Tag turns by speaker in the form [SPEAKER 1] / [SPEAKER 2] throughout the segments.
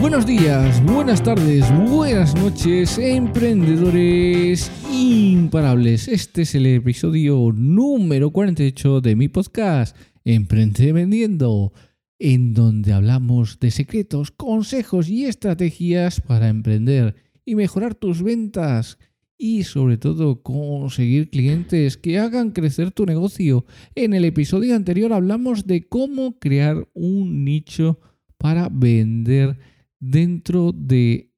[SPEAKER 1] Buenos días, buenas tardes, buenas noches, emprendedores imparables. Este es el episodio número 48 de mi podcast, Emprende Vendiendo, en donde hablamos de secretos, consejos y estrategias para emprender y mejorar tus ventas y sobre todo conseguir clientes que hagan crecer tu negocio. En el episodio anterior hablamos de cómo crear un nicho para vender dentro de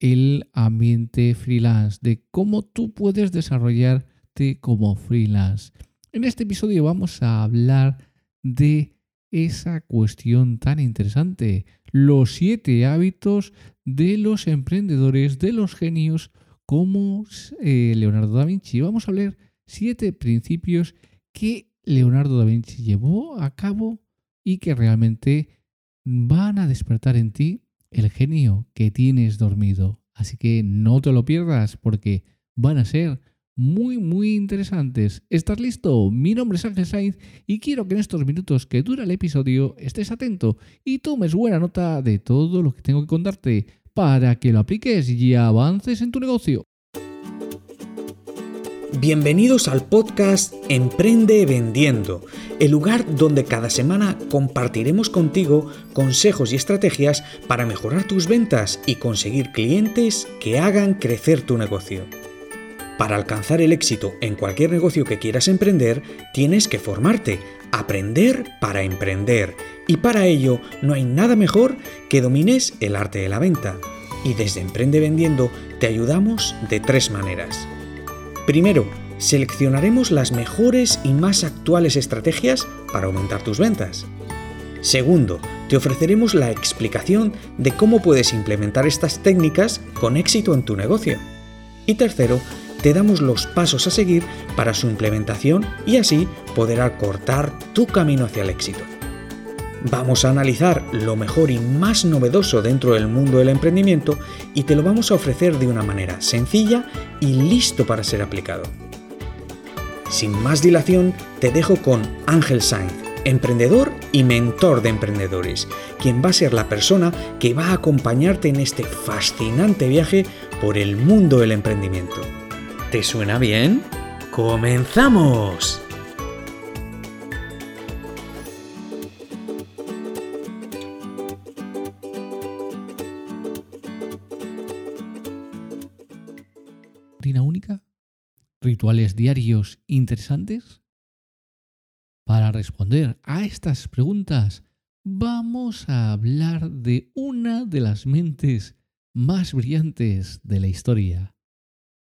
[SPEAKER 1] el ambiente freelance, de cómo tú puedes desarrollarte como freelance. En este episodio vamos a hablar de esa cuestión tan interesante, los siete hábitos de los emprendedores, de los genios como eh, Leonardo da Vinci. Vamos a hablar siete principios que Leonardo da Vinci llevó a cabo y que realmente van a despertar en ti el genio que tienes dormido. Así que no te lo pierdas porque van a ser muy, muy interesantes. ¿Estás listo? Mi nombre es Ángel Sainz y quiero que en estos minutos que dura el episodio estés atento y tomes buena nota de todo lo que tengo que contarte para que lo apliques y avances en tu negocio.
[SPEAKER 2] Bienvenidos al podcast Emprende Vendiendo, el lugar donde cada semana compartiremos contigo consejos y estrategias para mejorar tus ventas y conseguir clientes que hagan crecer tu negocio. Para alcanzar el éxito en cualquier negocio que quieras emprender, tienes que formarte, aprender para emprender, y para ello no hay nada mejor que domines el arte de la venta. Y desde Emprende Vendiendo te ayudamos de tres maneras. Primero, seleccionaremos las mejores y más actuales estrategias para aumentar tus ventas. Segundo, te ofreceremos la explicación de cómo puedes implementar estas técnicas con éxito en tu negocio. Y tercero, te damos los pasos a seguir para su implementación y así poder acortar tu camino hacia el éxito. Vamos a analizar lo mejor y más novedoso dentro del mundo del emprendimiento y te lo vamos a ofrecer de una manera sencilla y listo para ser aplicado. Sin más dilación, te dejo con Ángel Sainz, emprendedor y mentor de emprendedores, quien va a ser la persona que va a acompañarte en este fascinante viaje por el mundo del emprendimiento. ¿Te suena bien? ¡Comenzamos!
[SPEAKER 1] ¿Rituales diarios interesantes? Para responder a estas preguntas, vamos a hablar de una de las mentes más brillantes de la historia,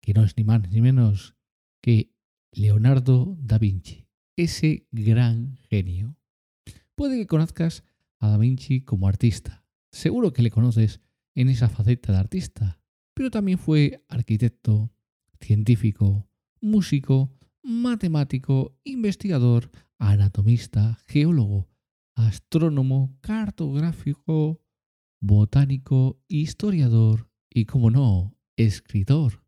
[SPEAKER 1] que no es ni más ni menos que Leonardo da Vinci, ese gran genio. Puede que conozcas a da Vinci como artista, seguro que le conoces en esa faceta de artista, pero también fue arquitecto, científico, músico, matemático, investigador, anatomista, geólogo, astrónomo, cartográfico, botánico, historiador y, como no, escritor.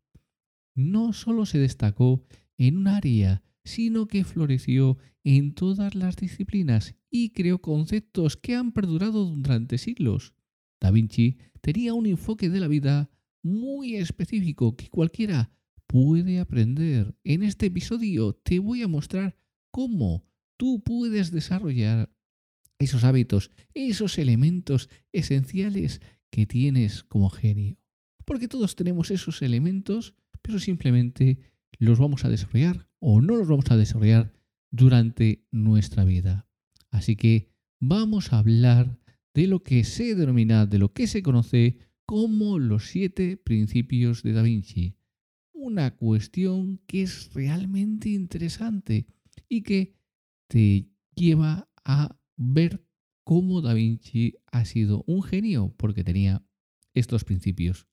[SPEAKER 1] No solo se destacó en un área, sino que floreció en todas las disciplinas y creó conceptos que han perdurado durante siglos. Da Vinci tenía un enfoque de la vida muy específico que cualquiera puede aprender. En este episodio te voy a mostrar cómo tú puedes desarrollar esos hábitos, esos elementos esenciales que tienes como genio. Porque todos tenemos esos elementos, pero simplemente los vamos a desarrollar o no los vamos a desarrollar durante nuestra vida. Así que vamos a hablar de lo que se denomina, de lo que se conoce como los siete principios de Da Vinci una cuestión que es realmente interesante y que te lleva a ver cómo Da Vinci ha sido un genio porque tenía estos principios.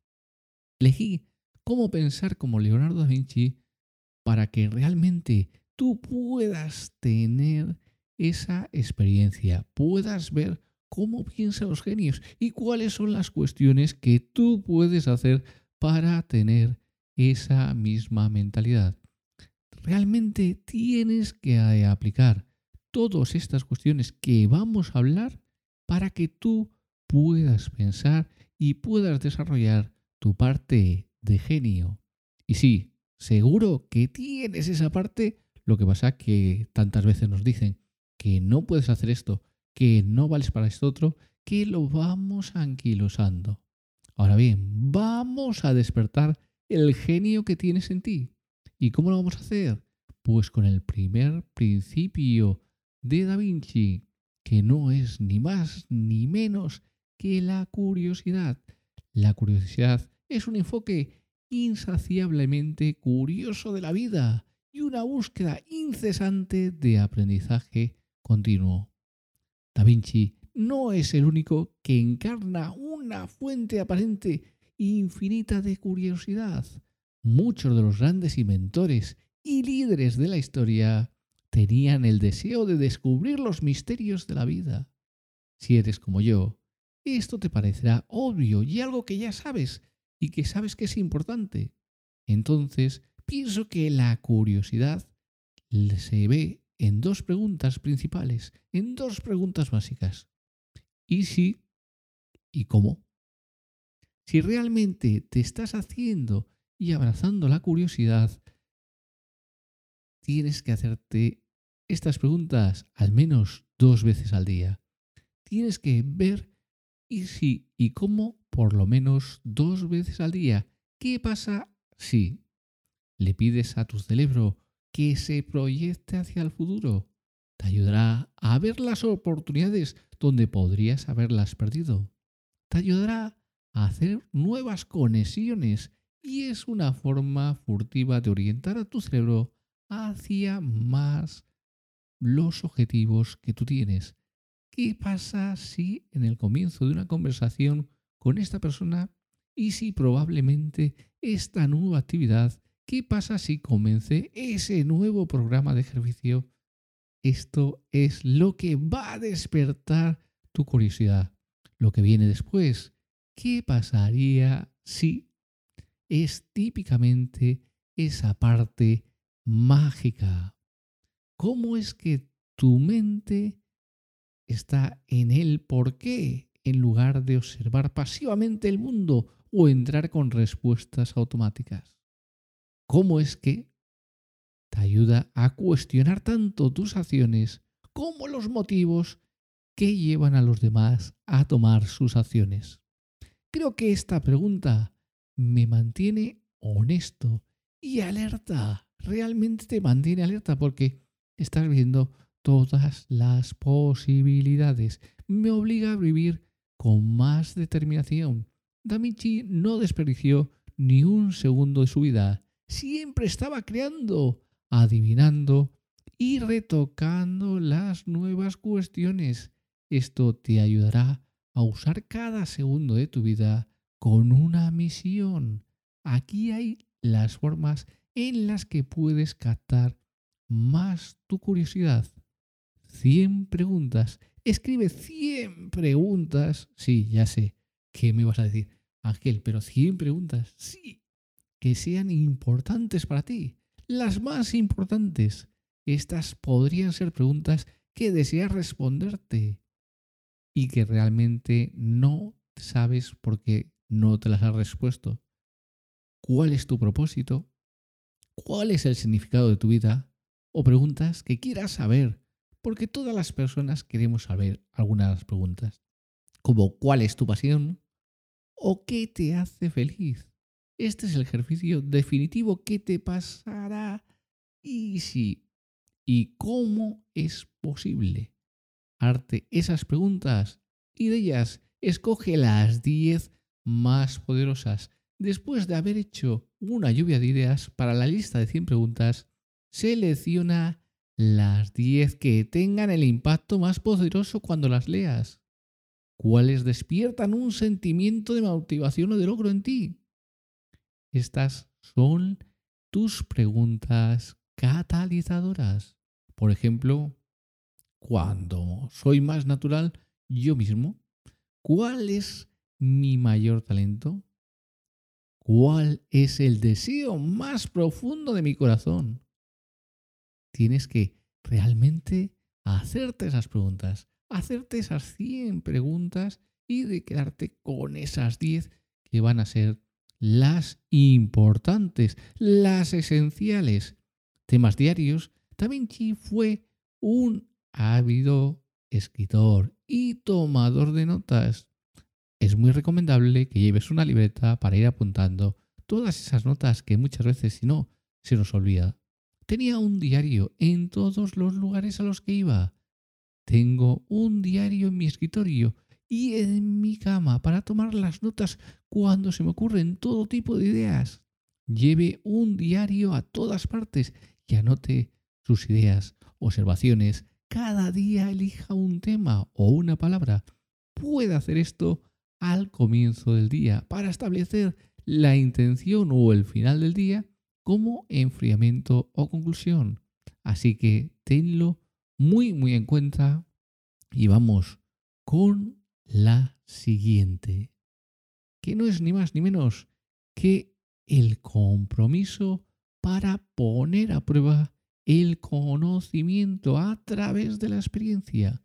[SPEAKER 1] Elegí cómo pensar como Leonardo da Vinci para que realmente tú puedas tener esa experiencia, puedas ver cómo piensan los genios y cuáles son las cuestiones que tú puedes hacer para tener esa misma mentalidad. Realmente tienes que eh, aplicar todas estas cuestiones que vamos a hablar para que tú puedas pensar y puedas desarrollar tu parte de genio. Y sí, seguro que tienes esa parte, lo que pasa que tantas veces nos dicen que no puedes hacer esto, que no vales para esto otro, que lo vamos anquilosando. Ahora bien, vamos a despertar el genio que tienes en ti. ¿Y cómo lo vamos a hacer? Pues con el primer principio de Da Vinci, que no es ni más ni menos que la curiosidad. La curiosidad es un enfoque insaciablemente curioso de la vida y una búsqueda incesante de aprendizaje continuo. Da Vinci no es el único que encarna una fuente aparente infinita de curiosidad. Muchos de los grandes inventores y líderes de la historia tenían el deseo de descubrir los misterios de la vida. Si eres como yo, esto te parecerá obvio y algo que ya sabes y que sabes que es importante. Entonces, pienso que la curiosidad se ve en dos preguntas principales, en dos preguntas básicas. ¿Y si? ¿Y cómo? Si realmente te estás haciendo y abrazando la curiosidad, tienes que hacerte estas preguntas al menos dos veces al día. Tienes que ver y si y cómo por lo menos dos veces al día. ¿Qué pasa si le pides a tu cerebro que se proyecte hacia el futuro? Te ayudará a ver las oportunidades donde podrías haberlas perdido. Te ayudará hacer nuevas conexiones y es una forma furtiva de orientar a tu cerebro hacia más los objetivos que tú tienes. ¿Qué pasa si en el comienzo de una conversación con esta persona y si probablemente esta nueva actividad, qué pasa si comencé ese nuevo programa de ejercicio? Esto es lo que va a despertar tu curiosidad. Lo que viene después, ¿qué pasaría si es típicamente esa parte mágica? ¿Cómo es que tu mente está en el por qué en lugar de observar pasivamente el mundo o entrar con respuestas automáticas? ¿Cómo es que te ayuda a cuestionar tanto tus acciones como los motivos que llevan a los demás a tomar sus acciones? Creo que esta pregunta me mantiene honesto y alerta. Realmente te mantiene alerta porque estás viendo todas las posibilidades. Me obliga a vivir con más determinación. Damichi no desperdició ni un segundo de su vida. Siempre estaba creando, adivinando y retocando las nuevas cuestiones. Esto te ayudará a usar cada segundo de tu vida con una misión. Aquí hay las formas en las que puedes captar más tu curiosidad. 100 preguntas. Escribe 100 preguntas. Sí, ya sé. ¿Qué me vas a decir? Ángel, pero 100 preguntas. Sí. Que sean importantes para ti. Las más importantes. Estas podrían ser preguntas que deseas responderte y que realmente no sabes por qué no te las has respuesto. ¿Cuál es tu propósito? ¿Cuál es el significado de tu vida? O preguntas que quieras saber porque todas las personas queremos saber algunas preguntas, como ¿cuál es tu pasión? ¿O qué te hace feliz? Este es el ejercicio definitivo que te pasará y si y cómo es posible. Esas preguntas y de ellas escoge las 10 más poderosas. Después de haber hecho una lluvia de ideas para la lista de 100 preguntas, selecciona las 10 que tengan el impacto más poderoso cuando las leas. ¿Cuáles despiertan un sentimiento de motivación o de logro en ti? Estas son tus preguntas catalizadoras. Por ejemplo, cuando soy más natural yo mismo, ¿cuál es mi mayor talento? ¿Cuál es el deseo más profundo de mi corazón? tienes que realmente hacerte esas preguntas, hacerte esas 100 preguntas y de quedarte con esas 10 que van a ser las importantes, las esenciales. Temas diarios. Da Vinci fue un ávido escritor y tomador de notas. Es muy recomendable que lleves una libreta para ir apuntando todas esas notas que muchas veces, si no, se nos olvida. Tenía un diario en todos los lugares a los que iba. Tengo un diario en mi escritorio y en mi cama para tomar las notas cuando se me ocurren todo tipo de ideas. Lleve un diario a todas partes y anote sus ideas, observaciones. Cada día elija un tema o una palabra. Puede hacer esto al comienzo del día para establecer la intención o el final del día como enfriamiento o conclusión. Así que tenlo muy, muy en cuenta y vamos con la siguiente, que no es ni más ni menos que el compromiso para poner a prueba el conocimiento a través de la experiencia,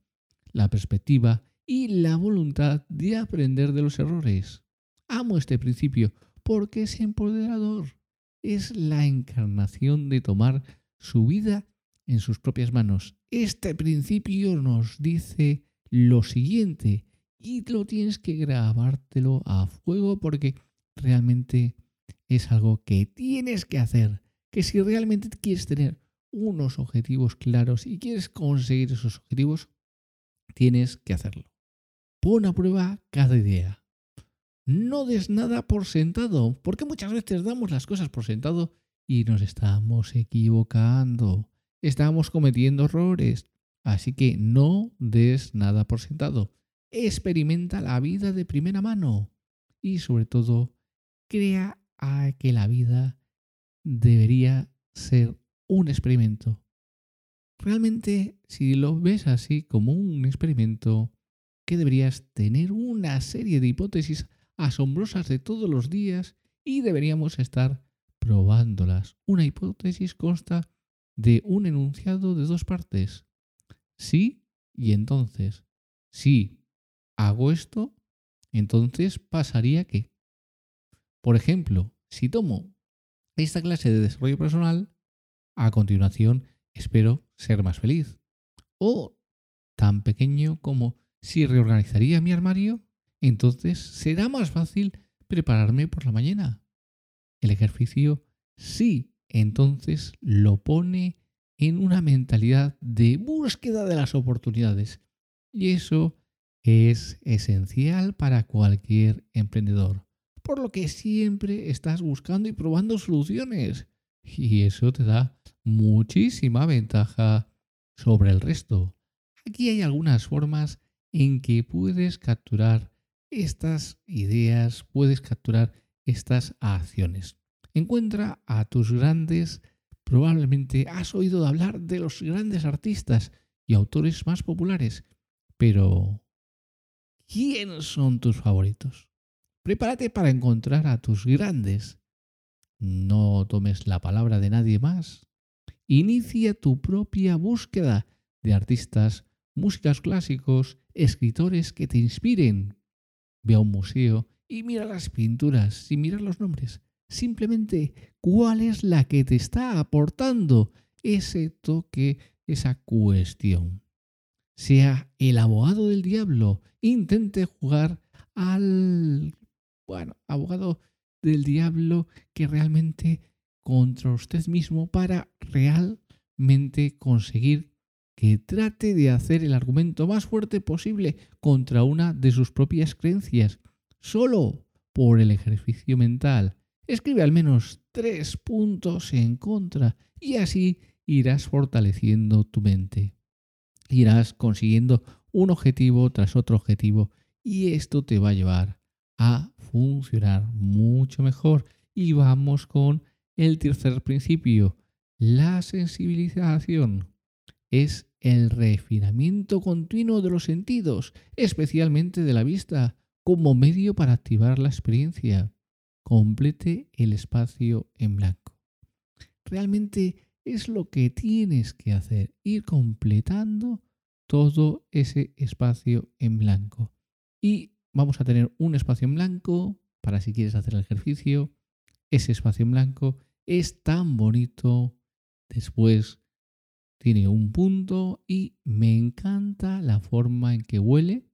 [SPEAKER 1] la perspectiva y la voluntad de aprender de los errores. Amo este principio porque es empoderador es la encarnación de tomar su vida en sus propias manos. Este principio nos dice lo siguiente y lo tienes que grabártelo a fuego porque realmente es algo que tienes que hacer. Que si realmente quieres tener unos objetivos claros y quieres conseguir esos objetivos, tienes que hacerlo. Pon a prueba cada idea. No des nada por sentado, porque muchas veces damos las cosas por sentado y nos estamos equivocando. Estamos cometiendo errores. Así que no des nada por sentado. Experimenta la vida de primera mano. Y sobre todo, crea que la vida debería ser un experimento. Realmente, si lo ves así como un experimento, que deberías tener una serie de hipótesis asombrosas de todos los días y deberíamos estar probándolas. Una hipótesis consta de un enunciado de dos partes. Sí y entonces. Si hago esto, entonces pasaría que. Por ejemplo, si tomo esta clase de desarrollo personal, a continuación espero ser más feliz. O tan pequeño como si reorganizaría mi armario, entonces será más fácil prepararme por la mañana. El ejercicio sí, entonces lo pone en una mentalidad de búsqueda de las oportunidades. Y eso es esencial para cualquier emprendedor. Por lo que siempre estás buscando y probando soluciones. Y eso te da muchísima ventaja sobre el resto. Aquí hay algunas formas en que puedes capturar estas ideas, puedes capturar estas acciones. Encuentra a tus grandes, probablemente has oído hablar de los grandes artistas y autores más populares, pero ¿quiénes son tus favoritos? Prepárate para encontrar a tus grandes. No tomes la palabra de nadie más. Inicia tu propia búsqueda de artistas, músicas clásicos, escritores que te inspiren, Ve a un museo y mira las pinturas, y mira los nombres. Simplemente, ¿cuál es la que te está aportando ese toque, esa cuestión? Sea el abogado del diablo, intente jugar al, bueno, abogado del diablo que realmente contra usted mismo para realmente conseguir que trate de hacer el argumento más fuerte posible contra una de sus propias creencias, solo por el ejercicio mental. Escribe al menos tres puntos en contra y así irás fortaleciendo tu mente. Irás consiguiendo un objetivo tras otro objetivo y esto te va a llevar a funcionar mucho mejor. Y vamos con el tercer principio, la sensibilización. Es el refinamiento continuo de los sentidos, especialmente de la vista, como medio para activar la experiencia. Complete el espacio en blanco. Realmente es lo que tienes que hacer, ir completando todo ese espacio en blanco. Y vamos a tener un espacio en blanco para si quieres hacer el ejercicio. Ese espacio en blanco es tan bonito. Después tiene un punto y me encanta la forma en que huele.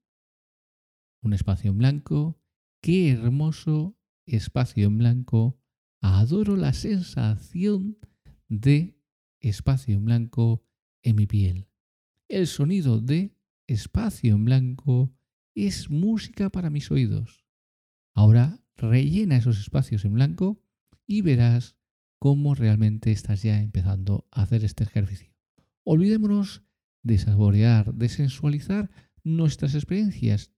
[SPEAKER 1] Un espacio en blanco. Qué hermoso espacio en blanco. Adoro la sensación de espacio en blanco en mi piel. El sonido de espacio en blanco es música para mis oídos. Ahora rellena esos espacios en blanco y verás cómo realmente estás ya empezando a hacer este ejercicio. Olvidémonos de saborear, de sensualizar nuestras experiencias.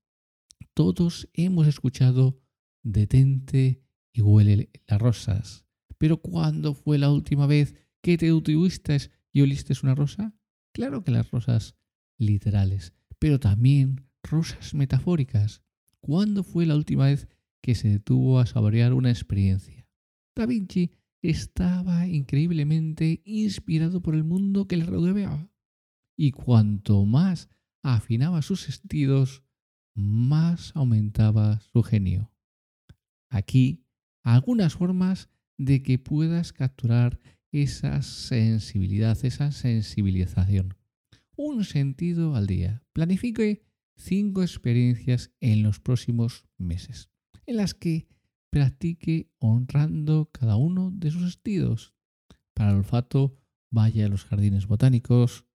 [SPEAKER 1] Todos hemos escuchado detente y huele las rosas. Pero ¿cuándo fue la última vez que te detuviste y oliste una rosa? Claro que las rosas literales, pero también rosas metafóricas. ¿Cuándo fue la última vez que se detuvo a saborear una experiencia? Da Vinci estaba increíblemente inspirado por el mundo que le rodeaba. Y cuanto más afinaba sus sentidos, más aumentaba su genio. Aquí algunas formas de que puedas capturar esa sensibilidad, esa sensibilización. Un sentido al día. Planifique cinco experiencias en los próximos meses, en las que practique honrando cada uno de sus sentidos. Para el olfato, vaya a los jardines botánicos,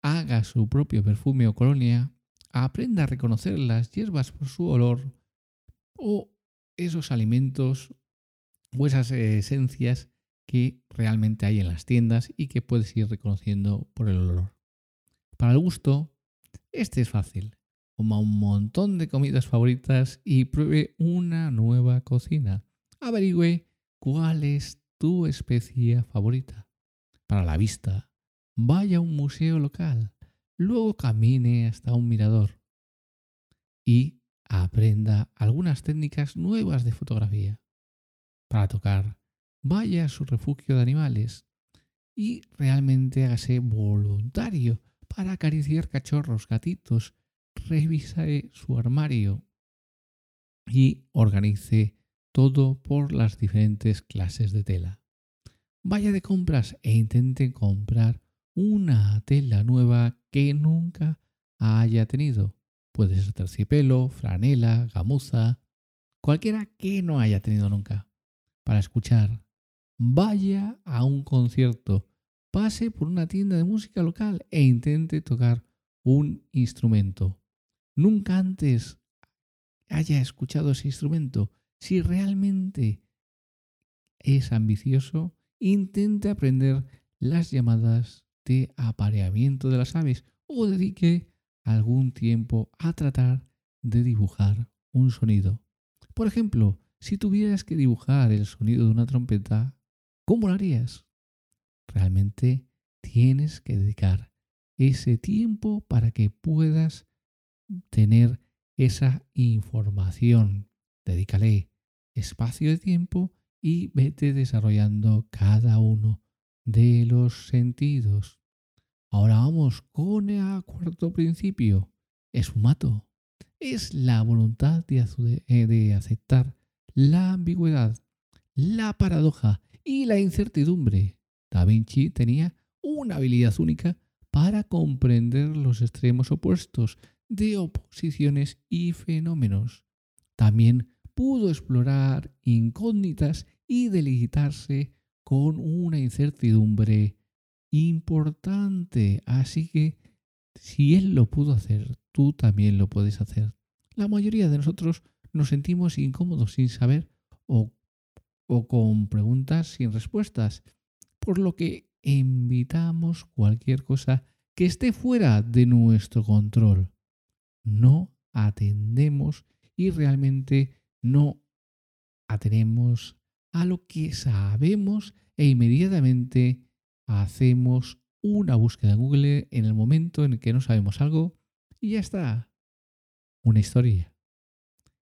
[SPEAKER 1] haga su propio perfume o colonia, aprenda a reconocer las hierbas por su olor o esos alimentos o esas esencias que realmente hay en las tiendas y que puedes ir reconociendo por el olor. Para el gusto, este es fácil coma un montón de comidas favoritas y pruebe una nueva cocina. Averigüe cuál es tu especie favorita. Para la vista, vaya a un museo local, luego camine hasta un mirador y aprenda algunas técnicas nuevas de fotografía. Para tocar, vaya a su refugio de animales y realmente hágase voluntario para acariciar cachorros, gatitos revise su armario y organice todo por las diferentes clases de tela. Vaya de compras e intente comprar una tela nueva que nunca haya tenido. Puede ser terciopelo, franela, gamuza, cualquiera que no haya tenido nunca. Para escuchar, vaya a un concierto, pase por una tienda de música local e intente tocar un instrumento nunca antes haya escuchado ese instrumento, si realmente es ambicioso, intente aprender las llamadas de apareamiento de las aves o dedique algún tiempo a tratar de dibujar un sonido. Por ejemplo, si tuvieras que dibujar el sonido de una trompeta, ¿cómo lo harías? Realmente tienes que dedicar ese tiempo para que puedas tener esa información. Dedícale espacio de tiempo y vete desarrollando cada uno de los sentidos. Ahora vamos con el cuarto principio. Esfumato. Es la voluntad de, eh, de aceptar la ambigüedad, la paradoja y la incertidumbre. Da Vinci tenía una habilidad única para comprender los extremos opuestos de oposiciones y fenómenos. También pudo explorar incógnitas y deleitarse con una incertidumbre importante. Así que si él lo pudo hacer, tú también lo puedes hacer. La mayoría de nosotros nos sentimos incómodos sin saber o, o con preguntas sin respuestas, por lo que invitamos cualquier cosa que esté fuera de nuestro control no atendemos y realmente no atenemos a lo que sabemos e inmediatamente hacemos una búsqueda en Google en el momento en el que no sabemos algo y ya está. Una historia.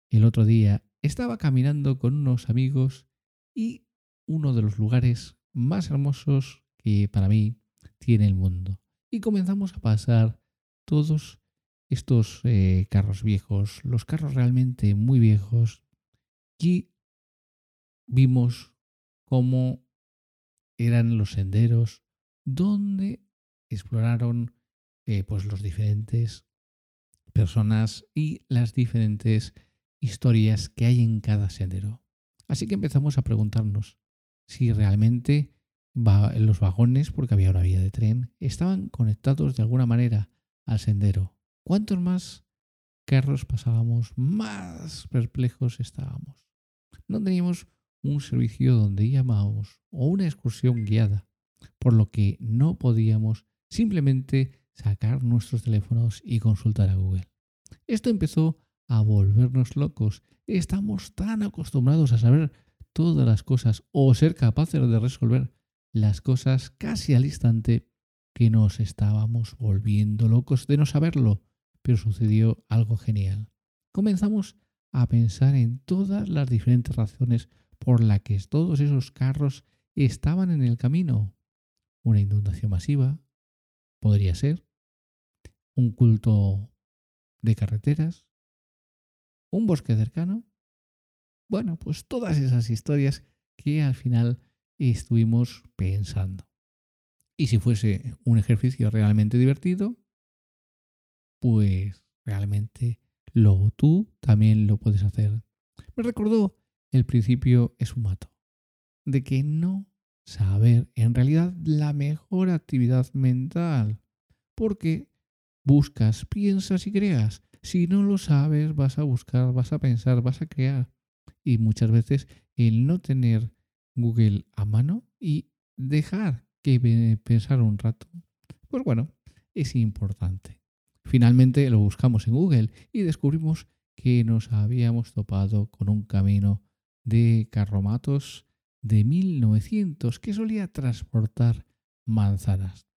[SPEAKER 1] El otro día estaba caminando con unos amigos y uno de los lugares más hermosos que para mí tiene el mundo. Y comenzamos a pasar todos estos eh, carros viejos, los carros realmente muy viejos, y vimos cómo eran los senderos donde exploraron eh, pues los diferentes personas y las diferentes historias que hay en cada sendero. Así que empezamos a preguntarnos si realmente los vagones, porque había una vía de tren, estaban conectados de alguna manera al sendero. Cuantos más carros pasábamos, más perplejos estábamos. No teníamos un servicio donde llamábamos o una excursión guiada, por lo que no podíamos simplemente sacar nuestros teléfonos y consultar a Google. Esto empezó a volvernos locos. Estamos tan acostumbrados a saber todas las cosas o ser capaces de resolver las cosas casi al instante que nos estábamos volviendo locos de no saberlo, pero sucedió algo genial. Comenzamos a pensar en todas las diferentes razones por las que todos esos carros estaban en el camino. Una inundación masiva, podría ser, un culto de carreteras, un bosque cercano. Bueno, pues todas esas historias que al final estuvimos pensando. Y si fuese un ejercicio realmente divertido, pues realmente lo tú también lo puedes hacer. Me recordó el principio es un mato, de que no saber en realidad la mejor actividad mental, porque buscas, piensas y creas. Si no lo sabes, vas a buscar, vas a pensar, vas a crear. Y muchas veces el no tener Google a mano y dejar que pensar un rato, pues bueno, es importante. Finalmente lo buscamos en Google y descubrimos que nos habíamos topado con un camino de carromatos de 1900 que solía transportar manzanas.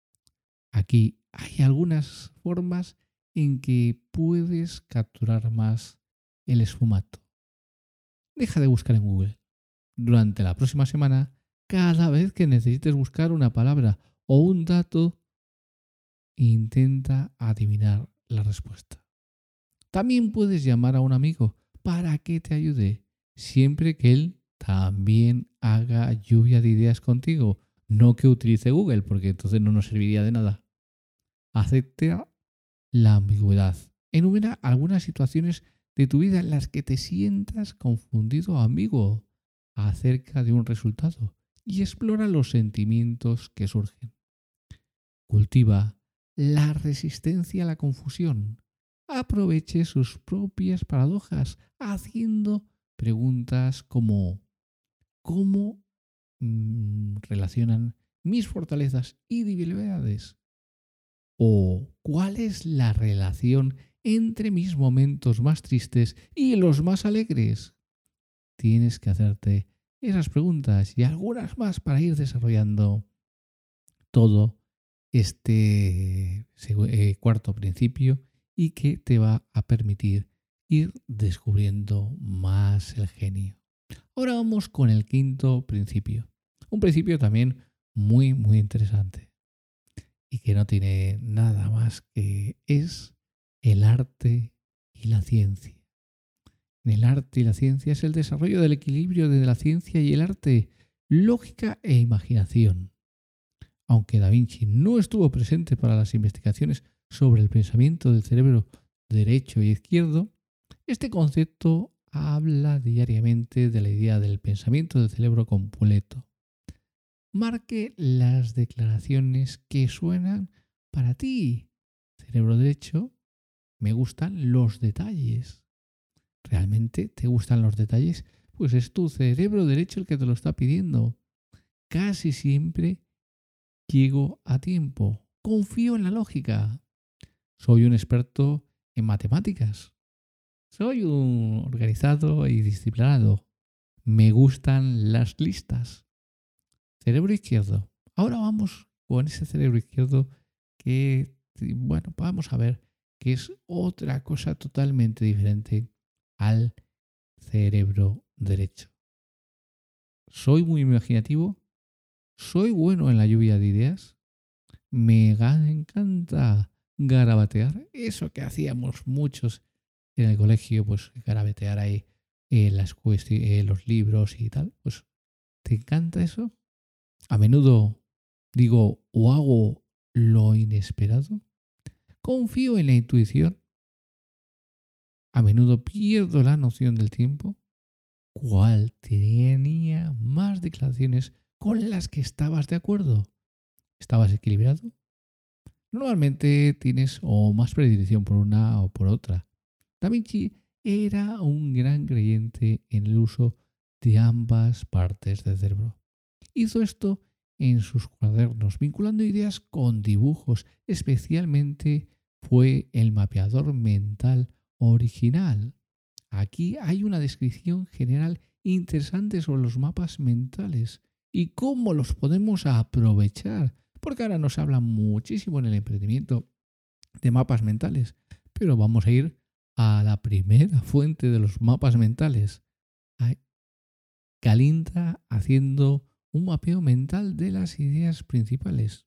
[SPEAKER 1] Aquí hay algunas formas en que puedes capturar más el esfumato. Deja de buscar en Google. Durante la próxima semana, cada vez que necesites buscar una palabra o un dato, intenta adivinar la respuesta. También puedes llamar a un amigo para que te ayude, siempre que él también haga lluvia de ideas contigo, no que utilice Google, porque entonces no nos serviría de nada. Acepta la ambigüedad. Enumera algunas situaciones de tu vida en las que te sientas confundido o ambiguo acerca de un resultado y explora los sentimientos que surgen. Cultiva la resistencia a la confusión. Aproveche sus propias paradojas haciendo preguntas como ¿cómo mm, relacionan mis fortalezas y debilidades? ¿O cuál es la relación entre mis momentos más tristes y los más alegres? Tienes que hacerte esas preguntas y algunas más para ir desarrollando todo este eh, cuarto principio y que te va a permitir ir descubriendo más el genio. Ahora vamos con el quinto principio. Un principio también muy, muy interesante y que no tiene nada más que es el arte y la ciencia. En el arte y la ciencia es el desarrollo del equilibrio de la ciencia y el arte, lógica e imaginación. Aunque Da Vinci no estuvo presente para las investigaciones sobre el pensamiento del cerebro derecho y izquierdo, este concepto habla diariamente de la idea del pensamiento del cerebro completo. Marque las declaraciones que suenan para ti. Cerebro derecho, me gustan los detalles. ¿Realmente te gustan los detalles? Pues es tu cerebro derecho el que te lo está pidiendo. Casi siempre Llego a tiempo. Confío en la lógica. Soy un experto en matemáticas. Soy un organizado y disciplinado. Me gustan las listas. Cerebro izquierdo. Ahora vamos con ese cerebro izquierdo que, bueno, vamos a ver que es otra cosa totalmente diferente al cerebro derecho. Soy muy imaginativo soy bueno en la lluvia de ideas. Me encanta garabatear, eso que hacíamos muchos en el colegio, pues garabatear ahí eh, las eh, los libros y tal, pues ¿te encanta eso? A menudo digo o hago lo inesperado. Confío en la intuición. A menudo pierdo la noción del tiempo. ¿Cuál tenía más declaraciones con las que estabas de acuerdo? ¿Estabas equilibrado? Normalmente tienes o más predilección por una o por otra. Da Vinci era un gran creyente en el uso de ambas partes del cerebro. Hizo esto en sus cuadernos, vinculando ideas con dibujos. Especialmente fue el mapeador mental original. Aquí hay una descripción general interesante sobre los mapas mentales y cómo los podemos aprovechar porque ahora nos habla muchísimo en el emprendimiento de mapas mentales, pero vamos a ir a la primera fuente de los mapas mentales. Calinta haciendo un mapeo mental de las ideas principales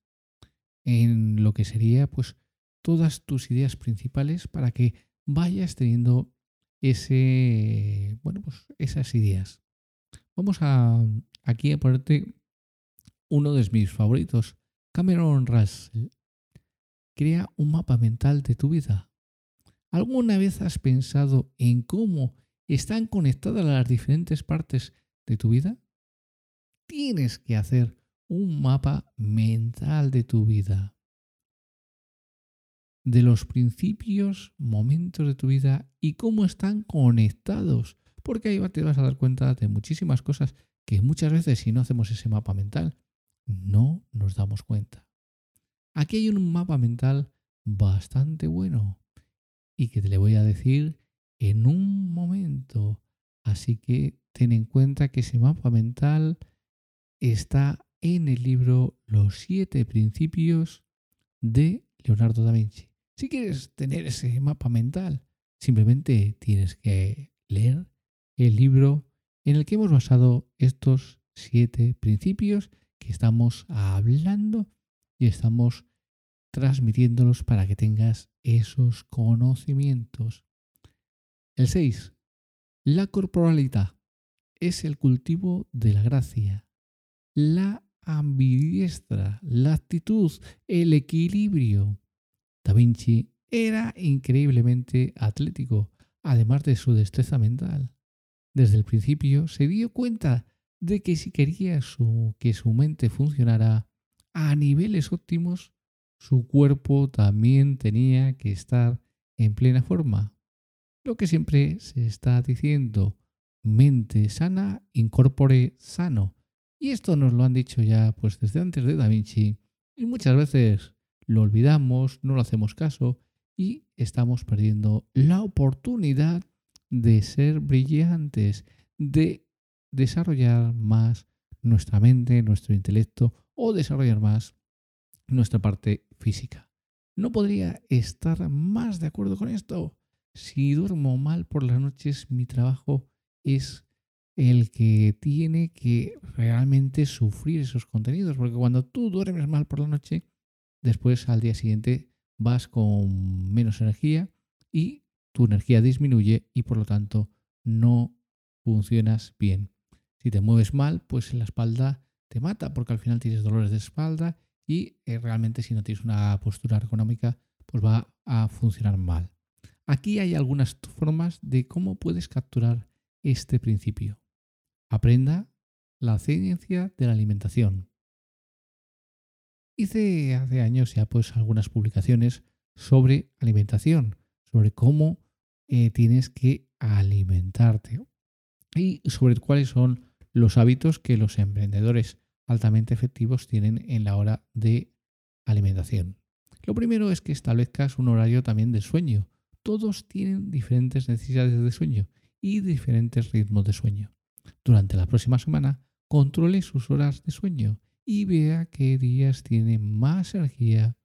[SPEAKER 1] en lo que sería pues todas tus ideas principales para que vayas teniendo ese bueno pues esas ideas. Vamos a aquí a ponerte uno de mis favoritos, Cameron Russell crea un mapa mental de tu vida. ¿Alguna vez has pensado en cómo están conectadas las diferentes partes de tu vida? Tienes que hacer un mapa mental de tu vida. De los principios, momentos de tu vida y cómo están conectados. Porque ahí te vas a dar cuenta de muchísimas cosas que muchas veces si no hacemos ese mapa mental no nos damos cuenta. Aquí hay un mapa mental bastante bueno y que te le voy a decir en un momento. Así que ten en cuenta que ese mapa mental está en el libro Los siete principios de Leonardo da Vinci. Si quieres tener ese mapa mental, simplemente tienes que leer el libro en el que hemos basado estos siete principios que estamos hablando y estamos transmitiéndolos para que tengas esos conocimientos. El 6. La corporalidad es el cultivo de la gracia, la ambidiestra, la actitud, el equilibrio. Da Vinci era increíblemente atlético, además de su destreza mental. Desde el principio se dio cuenta de que si quería que su mente funcionara a niveles óptimos, su cuerpo también tenía que estar en plena forma. Lo que siempre se está diciendo, mente sana, incorpore sano. Y esto nos lo han dicho ya pues desde antes de Da Vinci y muchas veces lo olvidamos, no lo hacemos caso y estamos perdiendo la oportunidad de ser brillantes, de desarrollar más nuestra mente, nuestro intelecto o desarrollar más nuestra parte física. No podría estar más de acuerdo con esto. Si duermo mal por las noches, mi trabajo es el que tiene que realmente sufrir esos contenidos, porque cuando tú duermes mal por la noche, después al día siguiente vas con menos energía y tu energía disminuye y por lo tanto no funcionas bien. Si te mueves mal, pues la espalda te mata, porque al final tienes dolores de espalda y eh, realmente si no tienes una postura ergonómica, pues va a funcionar mal. Aquí hay algunas formas de cómo puedes capturar este principio. Aprenda la ciencia de la alimentación. Hice hace años ya pues algunas publicaciones sobre alimentación, sobre cómo eh, tienes que alimentarte y sobre cuáles son los hábitos que los emprendedores altamente efectivos tienen en la hora de alimentación. Lo primero es que establezcas un horario también de sueño. Todos tienen diferentes necesidades de sueño y diferentes ritmos de sueño. Durante la próxima semana, controle sus horas de sueño y vea qué días tiene más energía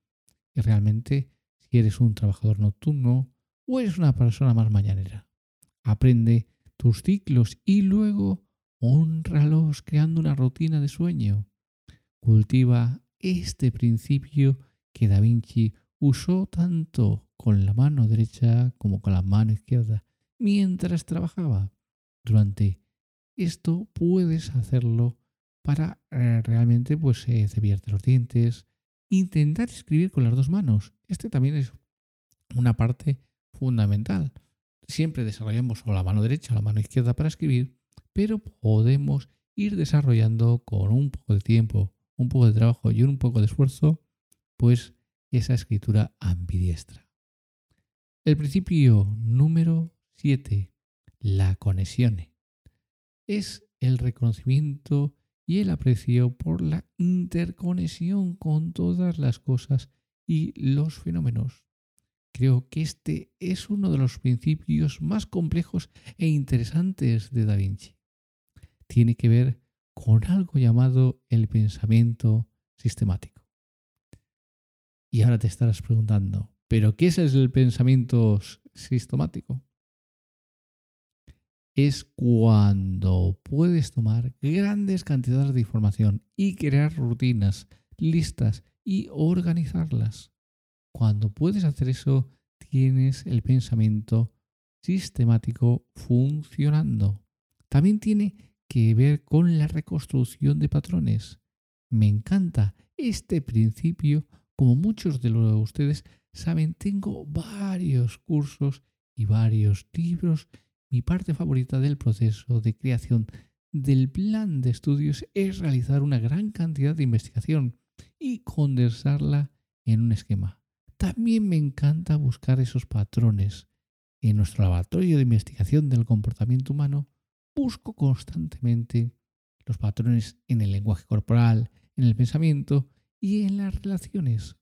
[SPEAKER 1] y realmente si eres un trabajador nocturno o eres una persona más mañanera. Aprende tus ciclos y luego Honralos creando una rutina de sueño. Cultiva este principio que Da Vinci usó tanto con la mano derecha como con la mano izquierda mientras trabajaba. Durante esto puedes hacerlo para eh, realmente pues eh, cepillarte los dientes, intentar escribir con las dos manos. Este también es una parte fundamental. Siempre desarrollamos o la mano derecha o la mano izquierda para escribir, pero podemos ir desarrollando con un poco de tiempo, un poco de trabajo y un poco de esfuerzo, pues esa escritura ambidiestra. El principio número 7, la conexión, es el reconocimiento y el aprecio por la interconexión con todas las cosas y los fenómenos. Creo que este es uno de los principios más complejos e interesantes de Da Vinci. Tiene que ver con algo llamado el pensamiento sistemático. Y ahora te estarás preguntando, ¿pero qué es el pensamiento sistemático? Es cuando puedes tomar grandes cantidades de información y crear rutinas, listas y organizarlas. Cuando puedes hacer eso, tienes el pensamiento sistemático funcionando. También tiene que ver con la reconstrucción de patrones. Me encanta este principio. Como muchos de ustedes saben, tengo varios cursos y varios libros. Mi parte favorita del proceso de creación del plan de estudios es realizar una gran cantidad de investigación y condensarla en un esquema. También me encanta buscar esos patrones. En nuestro laboratorio de investigación del comportamiento humano, busco constantemente los patrones en el lenguaje corporal, en el pensamiento y en las relaciones.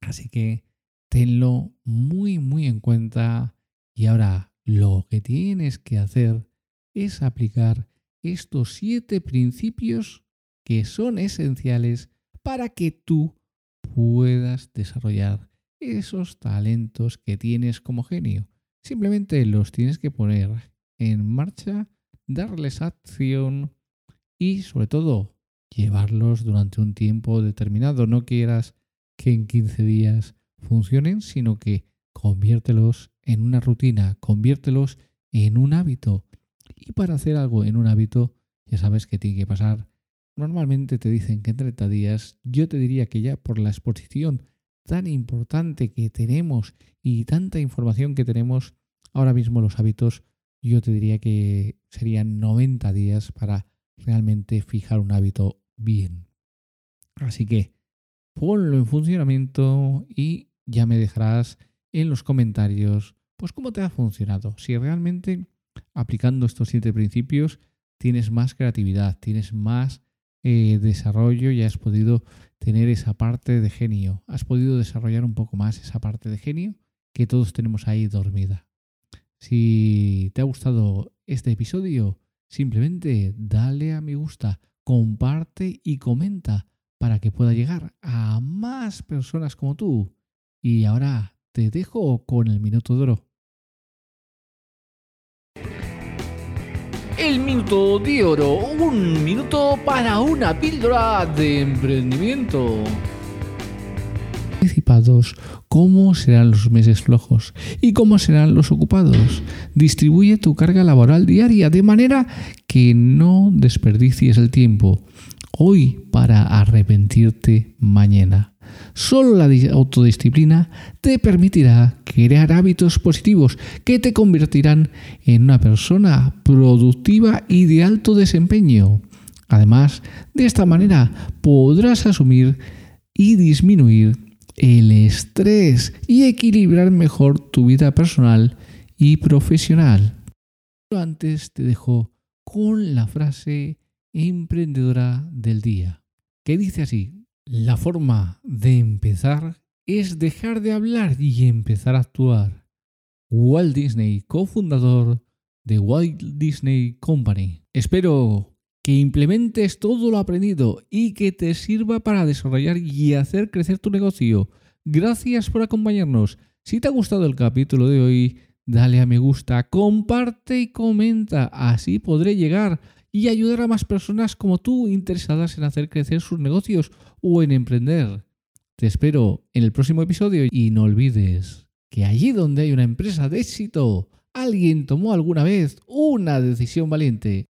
[SPEAKER 1] Así que tenlo muy, muy en cuenta. Y ahora lo que tienes que hacer es aplicar estos siete principios que son esenciales para que tú puedas desarrollar esos talentos que tienes como genio. Simplemente los tienes que poner en marcha, darles acción y sobre todo llevarlos durante un tiempo determinado. No quieras que en 15 días funcionen, sino que conviértelos en una rutina, conviértelos en un hábito. Y para hacer algo en un hábito, ya sabes que tiene que pasar Normalmente te dicen que en 30 días, yo te diría que ya por la exposición tan importante que tenemos y tanta información que tenemos ahora mismo los hábitos, yo te diría que serían 90 días para realmente fijar un hábito bien. Así que ponlo en funcionamiento y ya me dejarás en los comentarios pues cómo te ha funcionado. Si realmente aplicando estos siete principios tienes más creatividad, tienes más eh, desarrollo y has podido tener esa parte de genio. Has podido desarrollar un poco más esa parte de genio que todos tenemos ahí dormida. Si te ha gustado este episodio, simplemente dale a me gusta, comparte y comenta para que pueda llegar a más personas como tú. Y ahora te dejo con el minuto de. El minuto de oro, un minuto para una píldora de emprendimiento. Anticipados, ¿cómo serán los meses flojos y cómo serán los ocupados? Distribuye tu carga laboral diaria de manera que no desperdicies el tiempo hoy para arrepentirte mañana. Solo la autodisciplina te permitirá crear hábitos positivos que te convertirán en una persona productiva y de alto desempeño. Además, de esta manera podrás asumir y disminuir el estrés y equilibrar mejor tu vida personal y profesional. Pero antes te dejo con la frase emprendedora del día, que dice así, la forma de empezar es dejar de hablar y empezar a actuar. Walt Disney, cofundador de Walt Disney Company. Espero que implementes todo lo aprendido y que te sirva para desarrollar y hacer crecer tu negocio. Gracias por acompañarnos. Si te ha gustado el capítulo de hoy, dale a me gusta, comparte y comenta. Así podré llegar y ayudar a más personas como tú interesadas en hacer crecer sus negocios o en emprender. Te espero en el próximo episodio y no olvides que allí donde hay una empresa de éxito, alguien tomó alguna vez una decisión valiente.